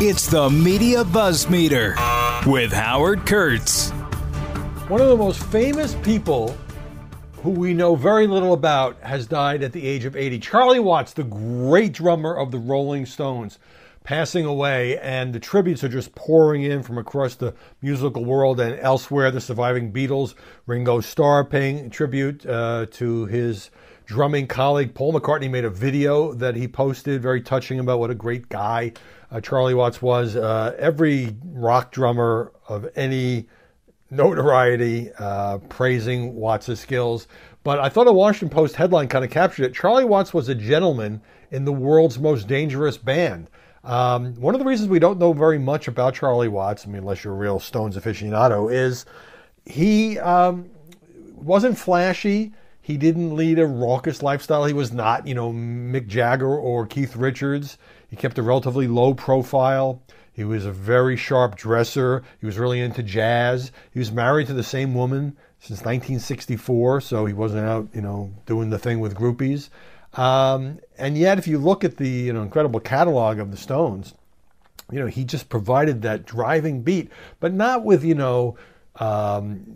It's the Media Buzz Meter with Howard Kurtz. One of the most famous people who we know very little about has died at the age of 80. Charlie Watts, the great drummer of the Rolling Stones, passing away, and the tributes are just pouring in from across the musical world and elsewhere. The surviving Beatles, Ringo Starr paying tribute uh, to his drumming colleague. Paul McCartney made a video that he posted, very touching about what a great guy uh, Charlie Watts was. Uh, every rock drummer of any notoriety uh, praising Watts' skills. But I thought a Washington Post headline kind of captured it. Charlie Watts was a gentleman in the world's most dangerous band. Um, one of the reasons we don't know very much about Charlie Watts, I mean, unless you're a real Stones aficionado, is he um, wasn't flashy. He didn't lead a raucous lifestyle. He was not, you know, Mick Jagger or Keith Richards. He kept a relatively low profile. He was a very sharp dresser. He was really into jazz. He was married to the same woman since 1964, so he wasn't out, you know, doing the thing with groupies. Um, and yet, if you look at the you know incredible catalog of the Stones, you know he just provided that driving beat, but not with you know um,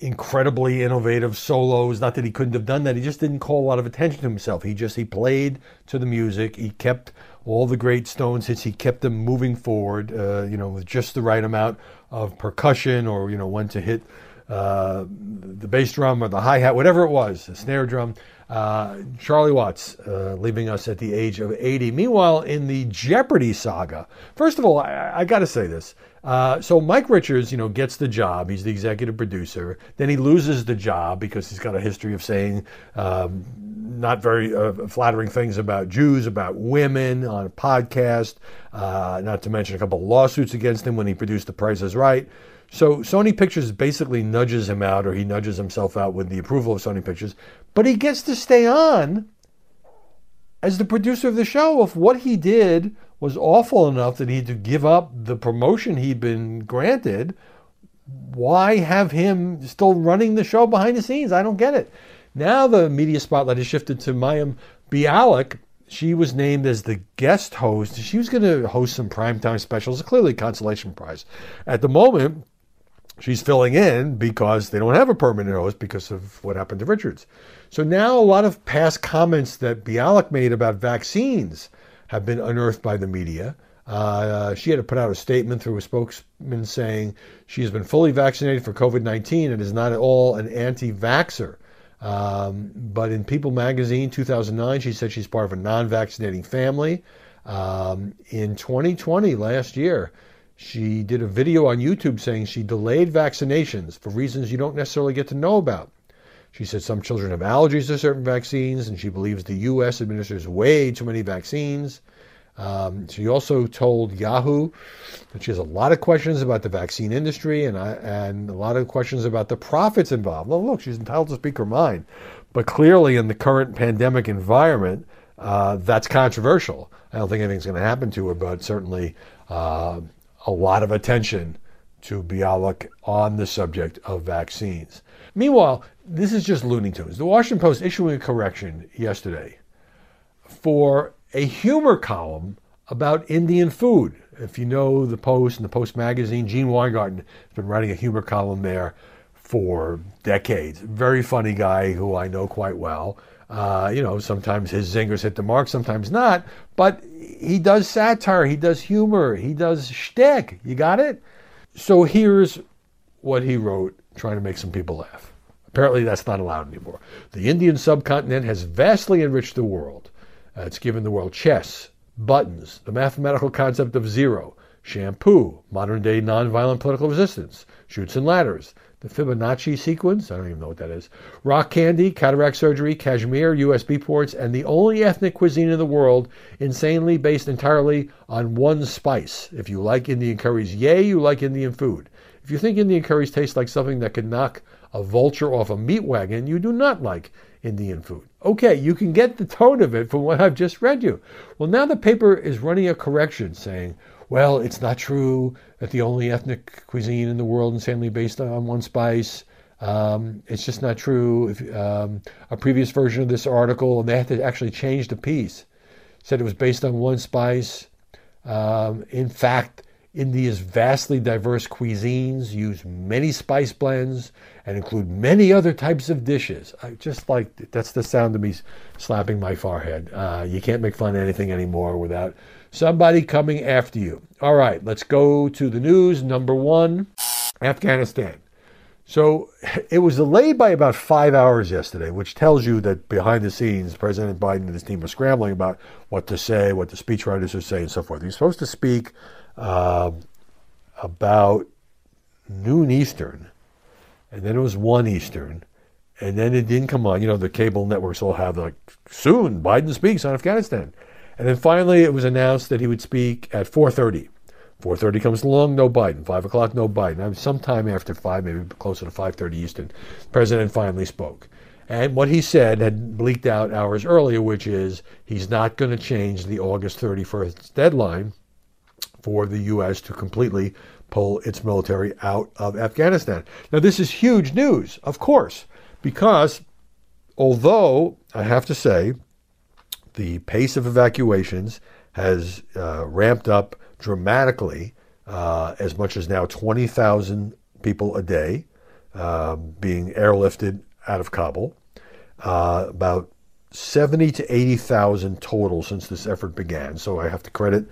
incredibly innovative solos. Not that he couldn't have done that. He just didn't call a lot of attention to himself. He just he played to the music. He kept all the great Stones hits. He kept them moving forward. Uh, you know, with just the right amount of percussion, or you know, when to hit uh, the bass drum or the hi hat, whatever it was, the snare drum. Uh, Charlie Watts uh, leaving us at the age of 80. Meanwhile, in the Jeopardy saga, first of all, I, I got to say this. Uh, so Mike Richards, you know, gets the job. He's the executive producer. Then he loses the job because he's got a history of saying um, not very uh, flattering things about Jews, about women on a podcast. Uh, not to mention a couple of lawsuits against him when he produced The Price Is Right. So Sony Pictures basically nudges him out, or he nudges himself out with the approval of Sony Pictures. But he gets to stay on as the producer of the show if what he did was awful enough that he had to give up the promotion he'd been granted. Why have him still running the show behind the scenes? I don't get it. Now the media spotlight has shifted to Mayim Bialik. She was named as the guest host. She was going to host some primetime specials, clearly consolation prize. At the moment, she's filling in because they don't have a permanent host because of what happened to Richards. So now a lot of past comments that Bialik made about vaccines have been unearthed by the media. Uh, she had to put out a statement through a spokesman saying she has been fully vaccinated for COVID 19 and is not at all an anti vaxxer. Um, but in People magazine 2009, she said she's part of a non vaccinating family. Um, in 2020, last year, she did a video on YouTube saying she delayed vaccinations for reasons you don't necessarily get to know about. She said some children have allergies to certain vaccines, and she believes the U.S. administers way too many vaccines. Um, she also told Yahoo that she has a lot of questions about the vaccine industry and, and a lot of questions about the profits involved. Well, look, she's entitled to speak her mind, but clearly in the current pandemic environment, uh, that's controversial. I don't think anything's going to happen to her, but certainly uh, a lot of attention to Bialik on the subject of vaccines. Meanwhile, this is just Looney Tunes. The Washington Post issuing a correction yesterday for a humor column about Indian food. If you know the Post and the Post magazine, Gene Weingarten has been writing a humor column there for decades. Very funny guy who I know quite well. Uh, you know, sometimes his zingers hit the mark, sometimes not. But he does satire, he does humor, he does shtick. You got it? So here's what he wrote, trying to make some people laugh. Apparently, that's not allowed anymore. The Indian subcontinent has vastly enriched the world. Uh, it's given the world chess, buttons, the mathematical concept of zero, shampoo, modern day nonviolent political resistance, Chutes and Ladders, the Fibonacci sequence, I don't even know what that is, rock candy, cataract surgery, cashmere, USB ports, and the only ethnic cuisine in the world insanely based entirely on one spice. If you like Indian curries, yay, you like Indian food. If you think Indian curries taste like something that could knock a vulture off a meat wagon, you do not like Indian food. Okay, you can get the tone of it from what I've just read you. Well, now the paper is running a correction saying, well, it's not true that the only ethnic cuisine in the world is insanely based on one spice. Um, it's just not true. If, um, a previous version of this article, and they had to actually change the piece, said it was based on one spice. Um, in fact, India's vastly diverse cuisines use many spice blends and include many other types of dishes. I just like that's the sound of me slapping my forehead. Uh, you can't make fun of anything anymore without somebody coming after you. All right, let's go to the news. Number one Afghanistan. So it was delayed by about five hours yesterday, which tells you that behind the scenes, President Biden and his team are scrambling about what to say, what the speechwriters are saying, and so forth. He's supposed to speak uh, about noon Eastern, and then it was one Eastern, and then it didn't come on. You know, the cable networks all have like soon Biden speaks on Afghanistan, and then finally it was announced that he would speak at 4:30. 4.30 comes along, no Biden. 5 o'clock, no Biden. Sometime after 5, maybe closer to 5.30 Eastern, the President finally spoke. And what he said had leaked out hours earlier, which is he's not going to change the August 31st deadline for the U.S. to completely pull its military out of Afghanistan. Now, this is huge news, of course, because although I have to say the pace of evacuations has uh, ramped up dramatically, uh, as much as now 20,000 people a day uh, being airlifted out of Kabul. Uh, about 70 to 80,000 total since this effort began. So I have to credit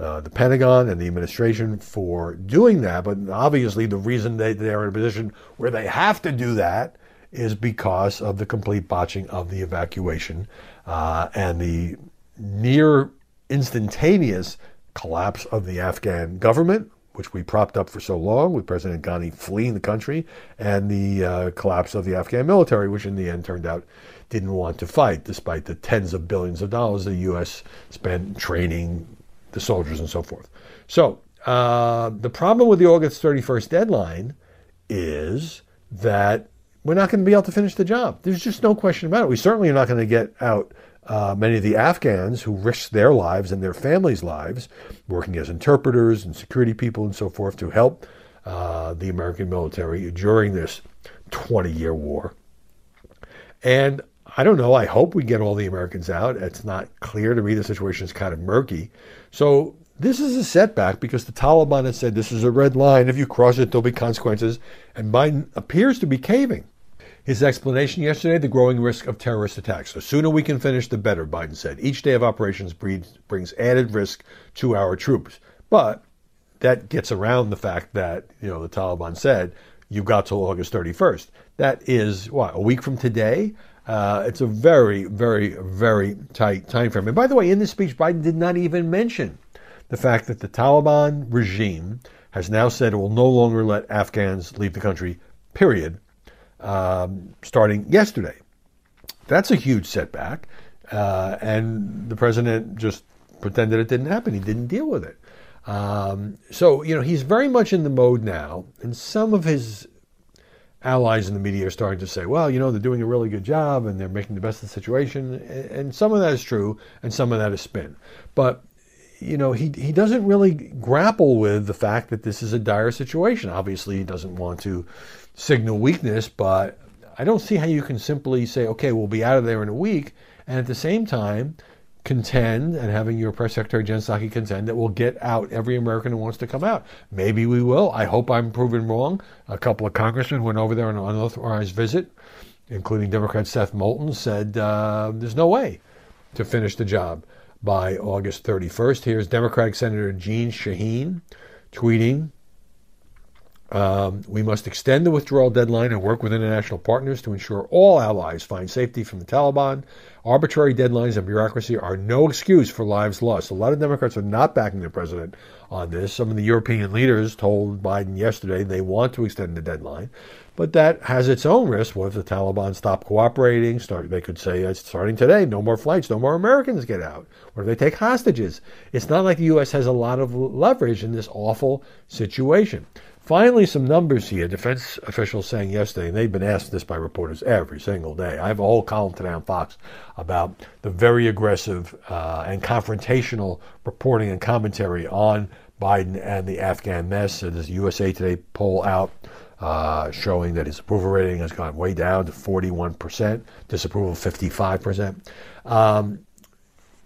uh, the Pentagon and the administration for doing that. But obviously, the reason they, they're in a position where they have to do that is because of the complete botching of the evacuation uh, and the near instantaneous collapse of the Afghan government, which we propped up for so long, with President Ghani fleeing the country, and the uh, collapse of the Afghan military, which in the end turned out didn't want to fight, despite the tens of billions of dollars the U.S. spent training the soldiers and so forth. So uh, the problem with the August 31st deadline is that we're not going to be able to finish the job. There's just no question about it. We certainly are not going to get out uh, many of the Afghans who risked their lives and their families' lives working as interpreters and security people and so forth to help uh, the American military during this 20 year war. And I don't know, I hope we get all the Americans out. It's not clear to me. The situation is kind of murky. So this is a setback because the Taliban has said this is a red line. If you cross it, there'll be consequences. And Biden appears to be caving. His explanation yesterday the growing risk of terrorist attacks. The sooner we can finish, the better, Biden said. Each day of operations brings added risk to our troops. But that gets around the fact that, you know, the Taliban said you've got till August 31st. That is, what, a week from today? Uh, it's a very, very, very tight time frame. And by the way, in this speech, Biden did not even mention the fact that the Taliban regime has now said it will no longer let Afghans leave the country, period, um, starting yesterday. That's a huge setback. Uh, and the president just pretended it didn't happen. He didn't deal with it. Um, so, you know, he's very much in the mode now. And some of his allies in the media are starting to say, well, you know, they're doing a really good job and they're making the best of the situation. And some of that is true and some of that is spin. But you know, he, he doesn't really grapple with the fact that this is a dire situation. Obviously, he doesn't want to signal weakness, but I don't see how you can simply say, okay, we'll be out of there in a week, and at the same time contend and having your press secretary Jen Psaki contend that we'll get out every American who wants to come out. Maybe we will. I hope I'm proven wrong. A couple of congressmen went over there on an unauthorized visit, including Democrat Seth Moulton, said uh, there's no way to finish the job by August 31st. Here's Democratic Senator Jeanne Shaheen tweeting um, we must extend the withdrawal deadline and work with international partners to ensure all allies find safety from the Taliban. Arbitrary deadlines and bureaucracy are no excuse for lives lost. A lot of Democrats are not backing the president on this. Some of the European leaders told Biden yesterday they want to extend the deadline, but that has its own risk. What if the Taliban stop cooperating? Start, they could say, uh, starting today, no more flights, no more Americans get out. What if they take hostages? It's not like the U.S. has a lot of leverage in this awful situation. Finally, some numbers here. Defense officials saying yesterday, and they've been asked this by reporters every single day. I have a whole column today on Fox about the very aggressive uh, and confrontational reporting and commentary on Biden and the Afghan mess. So there's a USA Today poll out uh, showing that his approval rating has gone way down to 41%, disapproval 55%. Um,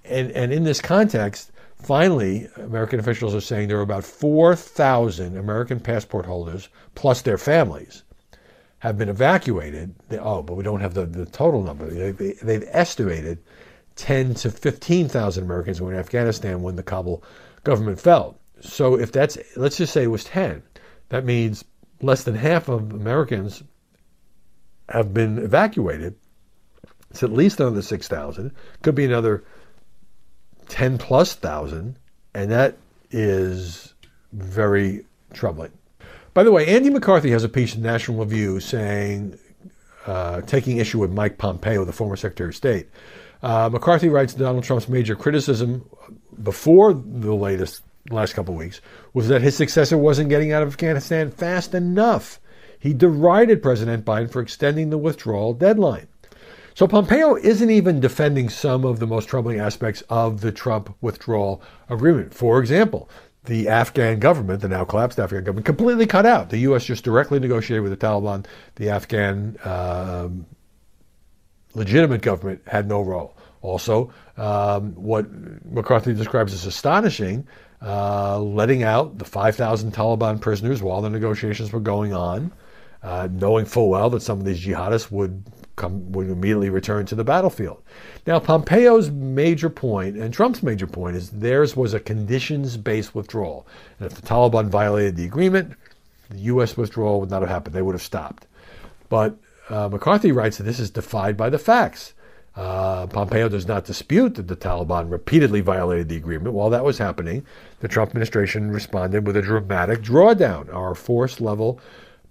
and, and in this context, Finally, American officials are saying there are about 4,000 American passport holders, plus their families, have been evacuated. Oh, but we don't have the, the total number. They've, they've estimated 10 to 15,000 Americans were in Afghanistan when the Kabul government fell. So if that's, let's just say it was 10, that means less than half of Americans have been evacuated. It's at least another 6,000. Could be another 10 plus thousand. And that is very troubling. By the way, Andy McCarthy has a piece in National Review saying, uh, taking issue with Mike Pompeo, the former Secretary of State. Uh, McCarthy writes Donald Trump's major criticism before the latest last couple of weeks was that his successor wasn't getting out of Afghanistan fast enough. He derided President Biden for extending the withdrawal deadline. So Pompeo isn't even defending some of the most troubling aspects of the Trump withdrawal agreement. For example, the Afghan government, the now collapsed Afghan government, completely cut out. The U.S. just directly negotiated with the Taliban. The Afghan um, legitimate government had no role. Also, um, what McCarthy describes as astonishing, uh, letting out the 5,000 Taliban prisoners while the negotiations were going on, uh, knowing full well that some of these jihadists would come would immediately return to the battlefield. Now, Pompeo's major point and Trump's major point is theirs was a conditions-based withdrawal, and if the Taliban violated the agreement, the U.S. withdrawal would not have happened; they would have stopped. But uh, McCarthy writes that this is defied by the facts. Uh, Pompeo does not dispute that the Taliban repeatedly violated the agreement. While that was happening, the Trump administration responded with a dramatic drawdown. Our force level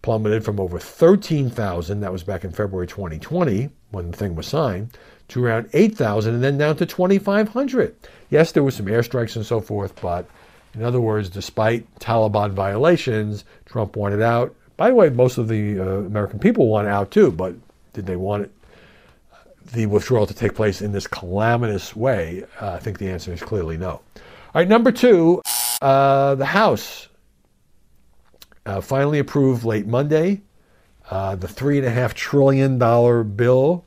plummeted from over 13,000, that was back in February 2020 when the thing was signed, to around 8,000 and then down to 2,500. Yes, there were some airstrikes and so forth, but in other words, despite Taliban violations, Trump wanted out. By the way, most of the uh, American people want out too, but did they want it, the withdrawal to take place in this calamitous way? Uh, I think the answer is clearly no. All right, number two, uh, the House uh, finally approved late Monday uh, the $3.5 trillion bill.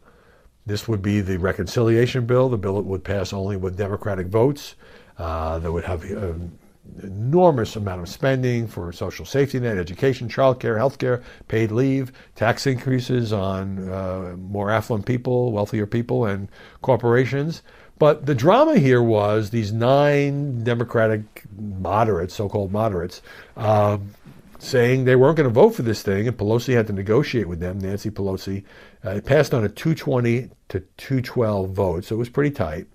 This would be the reconciliation bill, the bill that would pass only with Democratic votes. Uh, that would have an enormous amount of spending for social safety net, education, childcare, healthcare, paid leave, tax increases on uh, more affluent people, wealthier people, and corporations. But the drama here was these nine Democratic moderates, so called moderates, um, saying they weren't going to vote for this thing, and Pelosi had to negotiate with them. Nancy Pelosi uh, passed on a 220 to 212 vote, so it was pretty tight.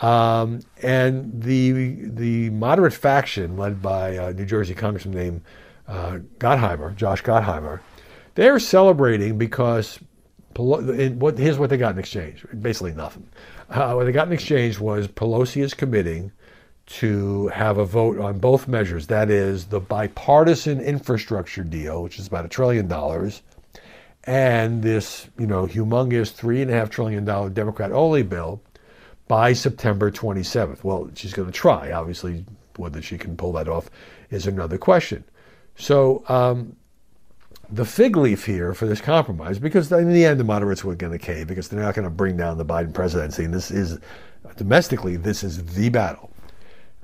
Um, and the the moderate faction, led by a New Jersey Congressman named uh, Gottheimer, Josh Gottheimer, they're celebrating because Pelo- what, here's what they got in exchange: basically nothing. Uh, what they got in exchange was Pelosi is committing to have a vote on both measures. That is the bipartisan infrastructure deal, which is about a trillion dollars, and this, you know, humongous three and a half trillion dollar Democrat only bill by September 27th. Well, she's going to try. Obviously, whether she can pull that off is another question. So, um, the fig leaf here for this compromise, because in the end the moderates were going to cave because they're not going to bring down the Biden presidency. And this is domestically, this is the battle.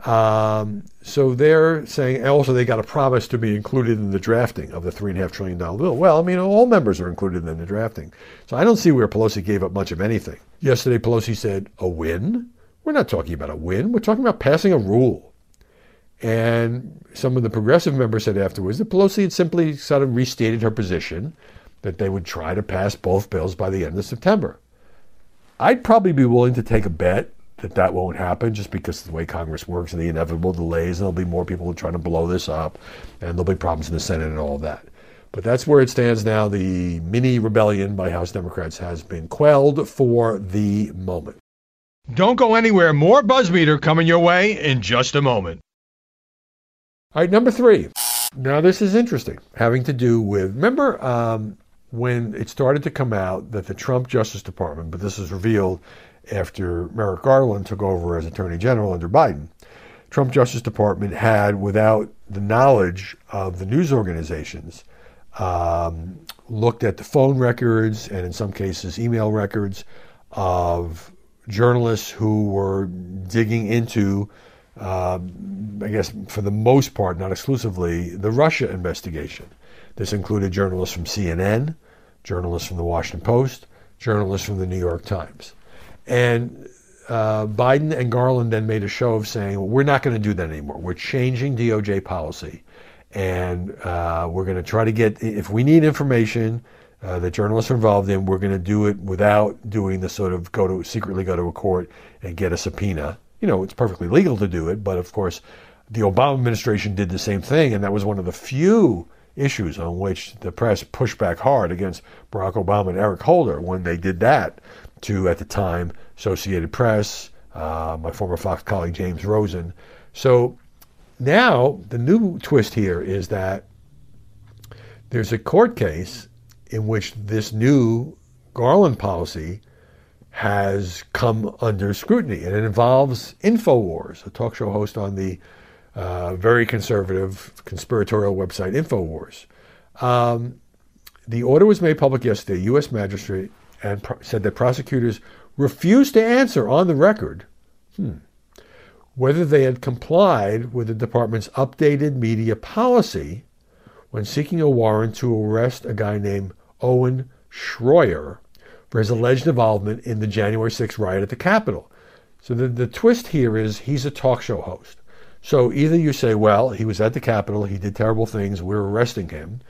Um, so they're saying, also they got a promise to be included in the drafting of the three and a half trillion dollar bill. Well, I mean, all members are included in the drafting. So I don't see where Pelosi gave up much of anything. Yesterday, Pelosi said, a win? We're not talking about a win. We're talking about passing a rule. And some of the progressive members said afterwards that Pelosi had simply sort of restated her position that they would try to pass both bills by the end of September. I'd probably be willing to take a bet that that won't happen just because of the way Congress works and the inevitable delays. And there'll be more people trying to blow this up, and there'll be problems in the Senate and all of that. But that's where it stands now. The mini rebellion by House Democrats has been quelled for the moment. Don't go anywhere. More Buzzmeter coming your way in just a moment. All right, number three. Now, this is interesting, having to do with, remember um, when it started to come out that the Trump Justice Department, but this is revealed after Merrick Garland took over as Attorney General under Biden. Trump Justice Department had, without the knowledge of the news organizations, um, looked at the phone records and, in some cases, email records of journalists who were digging into um, I guess for the most part, not exclusively, the Russia investigation. This included journalists from CNN, journalists from the Washington Post, journalists from the New York Times. And uh, Biden and Garland then made a show of saying, well, we're not going to do that anymore. We're changing DOJ policy. And uh, we're going to try to get, if we need information uh, that journalists are involved in, we're going to do it without doing the sort of go to secretly go to a court and get a subpoena. You know, it's perfectly legal to do it, but of course, the Obama administration did the same thing, and that was one of the few issues on which the press pushed back hard against Barack Obama and Eric Holder when they did that to, at the time, Associated Press, uh, my former Fox colleague James Rosen. So now the new twist here is that there's a court case in which this new Garland policy has come under scrutiny, and it involves InfoWars, a talk show host on the uh, very conservative conspiratorial website InfoWars. Um, the order was made public yesterday. U.S. magistrate and said that prosecutors refused to answer on the record hmm, whether they had complied with the department's updated media policy when seeking a warrant to arrest a guy named Owen Schroyer for his alleged involvement in the January 6th riot at the Capitol. So the, the twist here is he's a talk show host. So either you say, well, he was at the Capitol, he did terrible things, we're arresting him,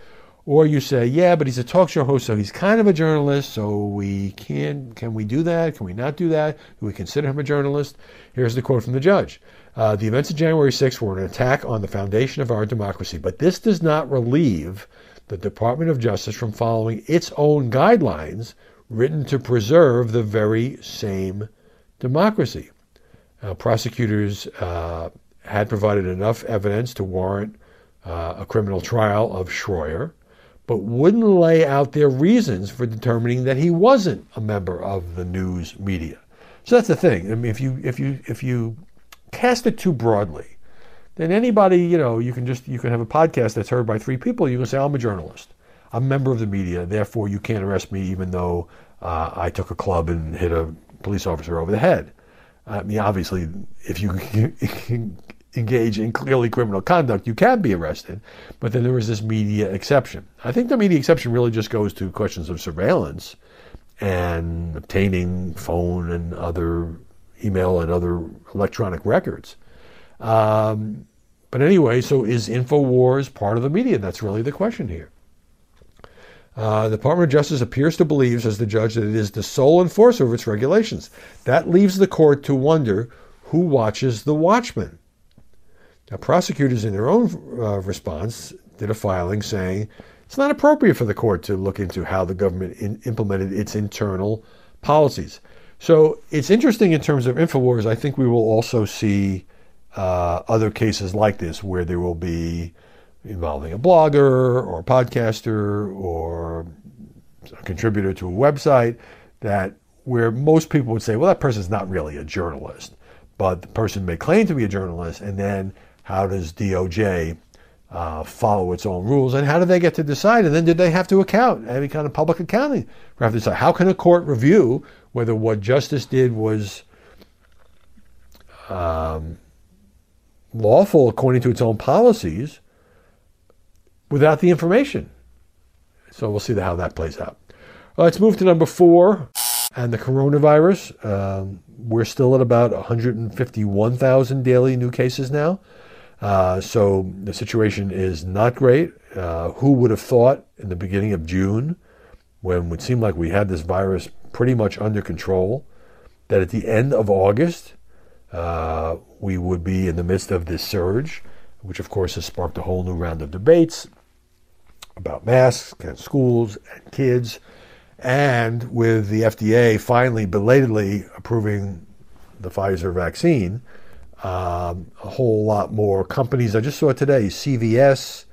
or you say, yeah, but he's a talk show host, so he's kind of a journalist, so we can can we do that? Can we not do that? Do we consider him a journalist? Here's the quote from the judge. Uh, the events of January 6th were an attack on the foundation of our democracy, but this does not relieve the Department of Justice from following its own guidelines written to preserve the very same democracy. Uh, prosecutors uh, had provided enough evidence to warrant uh, a criminal trial of Schroyer but wouldn't lay out their reasons for determining that he wasn't a member of the news media. So that's the thing. I mean, if you if you if you cast it too broadly, then anybody you know you can just you can have a podcast that's heard by three people. You can say I'm a journalist, I'm a member of the media, therefore you can't arrest me even though uh, I took a club and hit a police officer over the head. I mean, obviously, if you engage in clearly criminal conduct, you can be arrested. But then there is this media exception. I think the media exception really just goes to questions of surveillance and obtaining phone and other email and other electronic records. Um, but anyway, so is InfoWars part of the media? That's really the question here. Uh, the Department of Justice appears to believe, says the judge, that it is the sole enforcer of its regulations. That leaves the court to wonder who watches the watchman. Now, prosecutors, in their own uh, response, did a filing saying it's not appropriate for the court to look into how the government in, implemented its internal policies. So it's interesting in terms of InfoWars. I think we will also see uh, other cases like this where there will be involving a blogger or a podcaster or a contributor to a website that where most people would say, well, that person's not really a journalist, but the person may claim to be a journalist, and then how does DOJ uh, follow its own rules, and how do they get to decide? And then did they have to account any kind of public accounting? Have to decide how can a court review whether what justice did was um, lawful according to its own policies without the information? So we'll see how that plays out. let's move to number four and the coronavirus. Um, we're still at about 151,000 daily new cases now. Uh, so the situation is not great. Uh, who would have thought in the beginning of June, when it seemed like we had this virus pretty much under control, that at the end of August, uh, we would be in the midst of this surge, which of course has sparked a whole new round of debates about masks and schools and kids, and with the FDA finally belatedly approving the Pfizer vaccine um, a whole lot more companies. I just saw today CVS,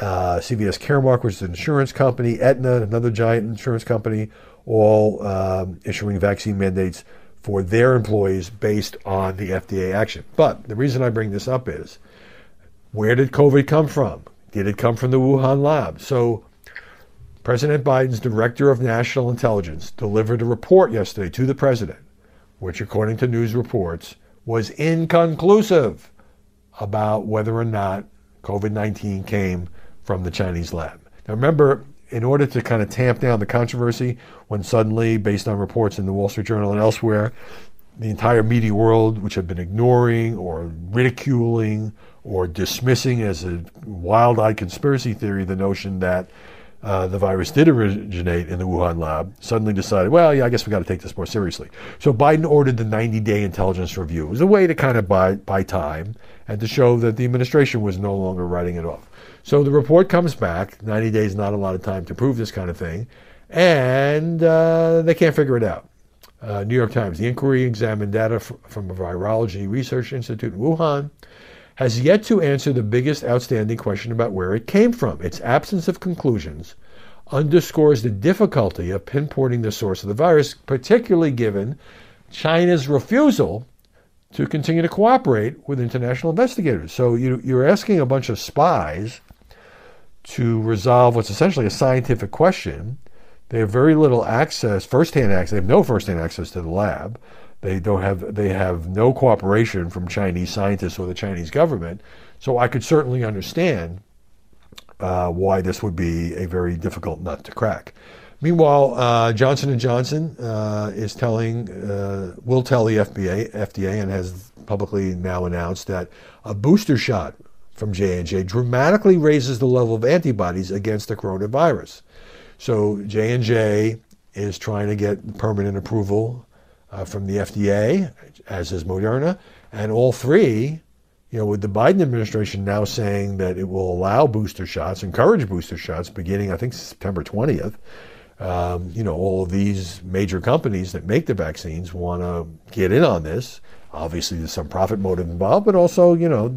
uh, CVS Caremark, which is an insurance company, Aetna, another giant insurance company, all um, issuing vaccine mandates for their employees based on the FDA action. But the reason I bring this up is where did COVID come from? Did it come from the Wuhan lab? So President Biden's director of national intelligence delivered a report yesterday to the president, which, according to news reports, was inconclusive about whether or not COVID 19 came from the Chinese lab. Now, remember, in order to kind of tamp down the controversy, when suddenly, based on reports in the Wall Street Journal and elsewhere, the entire media world, which had been ignoring or ridiculing or dismissing as a wild eyed conspiracy theory the notion that uh, the virus did originate in the Wuhan lab, suddenly decided, well, yeah, I guess we got to take this more seriously. So Biden ordered the 90 day intelligence review. It was a way to kind of buy, buy time and to show that the administration was no longer writing it off. So the report comes back. 90 days, not a lot of time to prove this kind of thing. And uh, they can't figure it out. Uh, New York Times, the inquiry examined data f- from a virology research institute in Wuhan has yet to answer the biggest outstanding question about where it came from. Its absence of conclusions underscores the difficulty of pinpointing the source of the virus, particularly given China's refusal to continue to cooperate with international investigators. So you, you're asking a bunch of spies to resolve what's essentially a scientific question. They have very little access, firsthand access. They have no firsthand access to the lab. They don't have they have no cooperation from Chinese scientists or the Chinese government. So I could certainly understand uh, why this would be a very difficult nut to crack. Meanwhile, uh, Johnson and Johnson uh, is telling uh, will tell the FDA FDA and has publicly now announced that a booster shot from J and J dramatically raises the level of antibodies against the coronavirus. So J and J is trying to get permanent approval uh, from the FDA, as is Moderna, and all three, you know, with the Biden administration now saying that it will allow booster shots, encourage booster shots beginning, I think, September 20th. Um, you know, all of these major companies that make the vaccines want to get in on this. Obviously, there's some profit motive involved, but also, you know,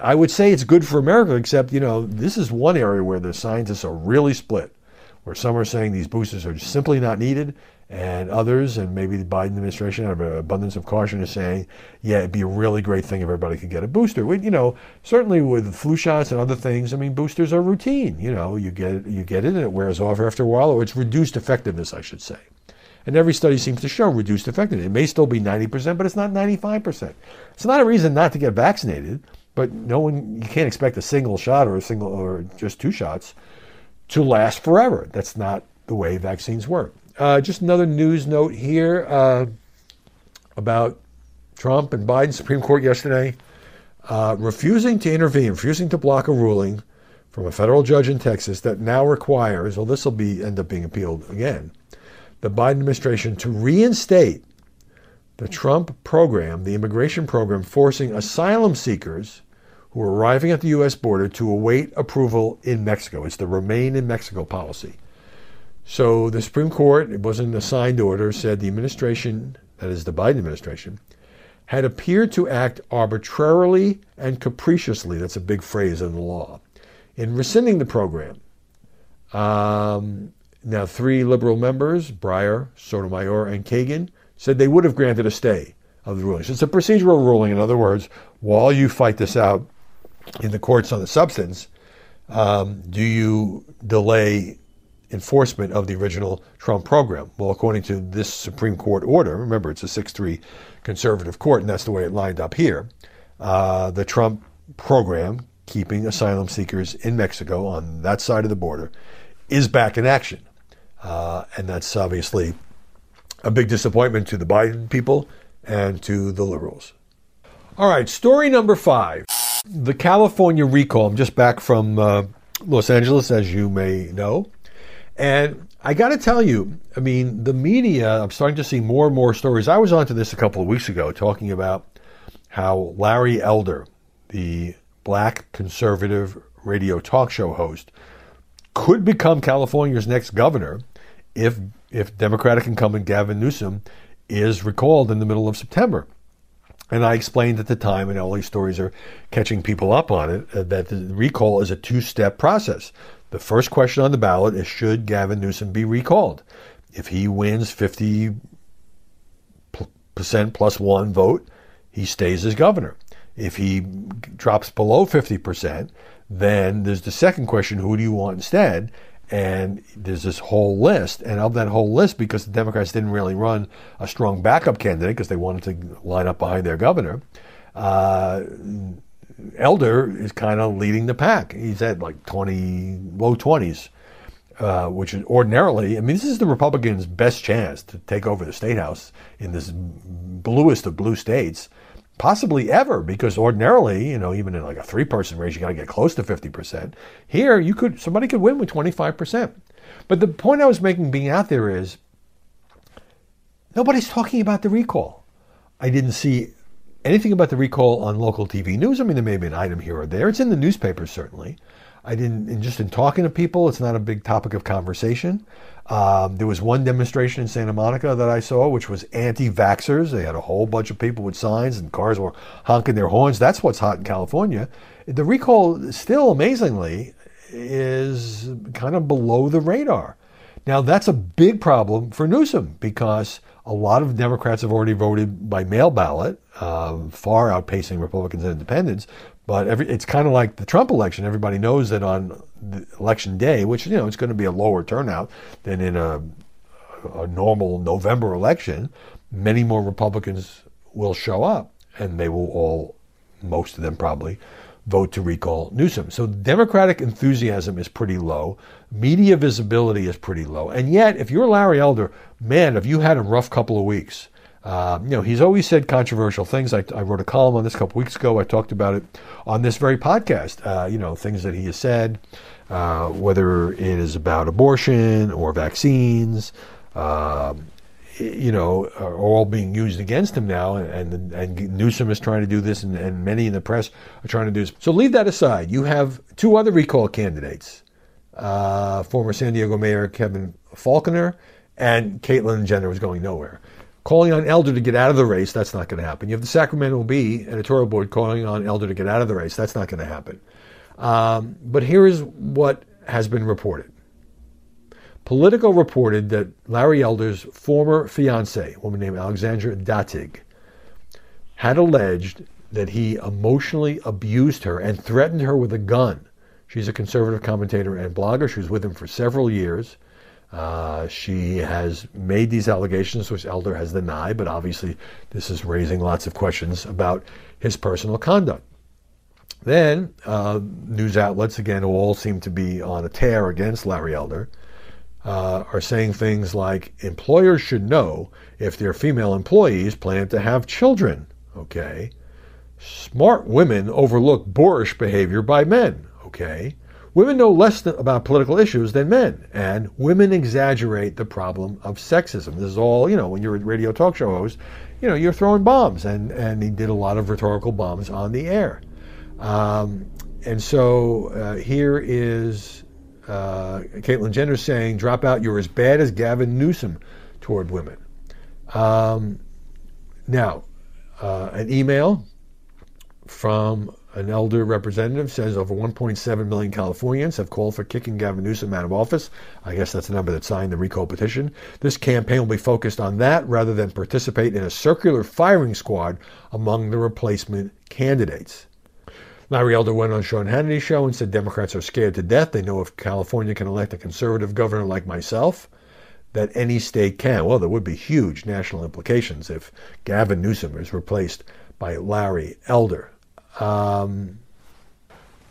I would say it's good for America, except, you know, this is one area where the scientists are really split, where some are saying these boosters are simply not needed, and others, and maybe the Biden administration, out of an abundance of caution, is saying, yeah, it'd be a really great thing if everybody could get a booster. We, you know, certainly with flu shots and other things, I mean, boosters are routine. You know, you get you get it and it wears off after a while, or it's reduced effectiveness, I should say. And every study seems to show reduced effectiveness. It may still be 90%, but it's not 95%. It's not a reason not to get vaccinated, but no one, you can't expect a single shot or a single or just two shots to last forever. That's not the way vaccines work. Uh, just another news note here uh, about Trump and Biden. Supreme Court yesterday uh, refusing to intervene, refusing to block a ruling from a federal judge in Texas that now requires, well, this will be end up being appealed again, the Biden administration to reinstate the Trump program, the immigration program, forcing asylum seekers who are arriving at the U.S. border to await approval in Mexico. It's the remain in Mexico policy. So the Supreme Court, it wasn't a signed order, said the administration, that is the Biden administration, had appeared to act arbitrarily and capriciously, that's a big phrase in the law, in rescinding the program. Um, now, three liberal members, Breyer, Sotomayor, and Kagan, said they would have granted a stay of the ruling. So it's a procedural ruling. In other words, while you fight this out in the courts on the substance, um, do you delay enforcement of the original Trump program. Well, according to this Supreme Court order, remember it's a 6 3 conservative court, and that's the way it lined up here. Uh, the Trump program, keeping asylum seekers in Mexico on that side of the border, is back in action. Uh, and that's obviously a big disappointment to the Biden people and to the liberals. All right, story number five the California recall. I'm just back from uh, Los Angeles, as you may know. And I got to tell you, I mean, the media, I'm starting to see more and more stories. I was onto this a couple of weeks ago talking about how Larry Elder, the black conservative radio talk show host, could become California's next governor if if Democratic incumbent Gavin Newsom is recalled in the middle of September. And I explained at the time, and all these stories are catching people up on it, uh, that the recall is a two step process. The first question on the ballot is should Gavin Newsom be recalled? If he wins 50% plus one vote, he stays as governor. If he drops below 50%, then there's the second question who do you want instead? And there's this whole list, and of that whole list, because the Democrats didn't really run a strong backup candidate because they wanted to line up behind their governor, uh, Elder is kind of leading the pack. He's at like 20, low 20s, uh, which is ordinarily, I mean, this is the Republicans' best chance to take over the state house in this bluest of blue states possibly ever, because ordinarily, you know, even in like a three-person race, you got to get close to 50%. Here, you could somebody could win with 25%. But the point I was making being out there is nobody's talking about the recall. I didn't see anything about the recall on local TV news. I mean, there may be an item here or there. It's in the newspapers, certainly. I didn't, just in talking to people, it's not a big topic of conversation. Um, there was one demonstration in Santa Monica that I saw, which was anti-vaxxers. They had a whole bunch of people with signs, and cars were honking their horns. That's what's hot in California. The recall, still amazingly, is kind of below the radar. Now that's a big problem for Newsom because a lot of Democrats have already voted by mail ballot, uh, far outpacing Republicans and Independents. But every, it's kind of like the Trump election. Everybody knows that on election day, which you know it's going to be a lower turnout than in a, a normal November election, many more Republicans will show up, and they will all, most of them probably, vote to recall Newsom. So Democratic enthusiasm is pretty low. Media visibility is pretty low. And yet, if you're Larry Elder, man, have you had a rough couple of weeks? Uh, you know, he's always said controversial things. I, I, wrote a column on this a couple weeks ago. I talked about it on this very podcast. Uh, you know, things that he has said, uh, whether it is about abortion or vaccines, um, you know, are all being used against him now. And, and Newsom is trying to do this, and, and many in the press are trying to do this. So leave that aside. You have two other recall candidates uh, former San Diego Mayor Kevin Faulconer and Caitlyn Jenner was going nowhere calling on Elder to get out of the race, that's not going to happen. You have the Sacramento Bee editorial board calling on Elder to get out of the race, that's not going to happen. Um, but here is what has been reported. Politico reported that Larry Elder's former fiancee, a woman named Alexandra Datig, had alleged that he emotionally abused her and threatened her with a gun. She's a conservative commentator and blogger. She was with him for several years. Uh, she has made these allegations, which Elder has denied, but obviously this is raising lots of questions about his personal conduct. Then, uh, news outlets, again, who all seem to be on a tear against Larry Elder, uh, are saying things like employers should know if their female employees plan to have children. Okay. Smart women overlook boorish behavior by men. Okay. Women know less th- about political issues than men, and women exaggerate the problem of sexism. This is all, you know, when you're a radio talk show host, you know, you're throwing bombs, and, and he did a lot of rhetorical bombs on the air. Um, and so uh, here is uh, Caitlyn Jenner saying, drop out, you're as bad as Gavin Newsom toward women. Um, now, uh, an email from an elder representative says over 1.7 million Californians have called for kicking Gavin Newsom out of office. I guess that's the number that signed the recall petition. This campaign will be focused on that rather than participate in a circular firing squad among the replacement candidates. Larry Elder went on Sean Hannity's show and said Democrats are scared to death. They know if California can elect a conservative governor like myself, that any state can. Well, there would be huge national implications if Gavin Newsom is replaced by Larry Elder. Um,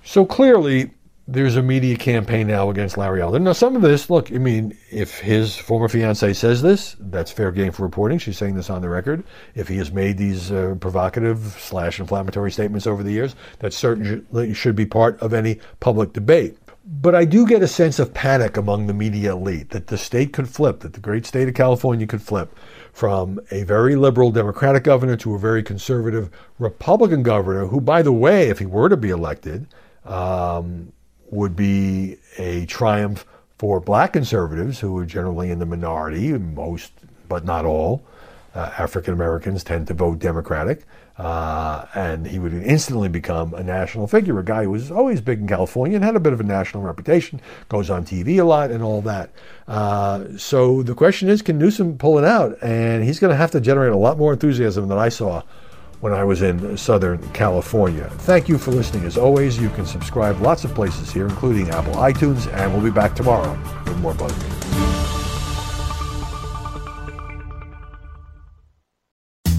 so clearly, there's a media campaign now against Larry Elder. Now, some of this, look, I mean, if his former fiancee says this, that's fair game for reporting. She's saying this on the record. If he has made these uh, provocative slash inflammatory statements over the years, that certainly should be part of any public debate. But I do get a sense of panic among the media elite that the state could flip, that the great state of California could flip from a very liberal Democratic governor to a very conservative Republican governor, who, by the way, if he were to be elected, um, would be a triumph for black conservatives who are generally in the minority, most, but not all. Uh, African Americans tend to vote Democratic. Uh, and he would instantly become a national figure, a guy who was always big in California and had a bit of a national reputation, goes on TV a lot and all that. Uh, so the question is, can Newsom pull it out? And he's going to have to generate a lot more enthusiasm than I saw when I was in Southern California. Thank you for listening. As always, you can subscribe lots of places here, including Apple iTunes, and we'll be back tomorrow with more BuzzMeter.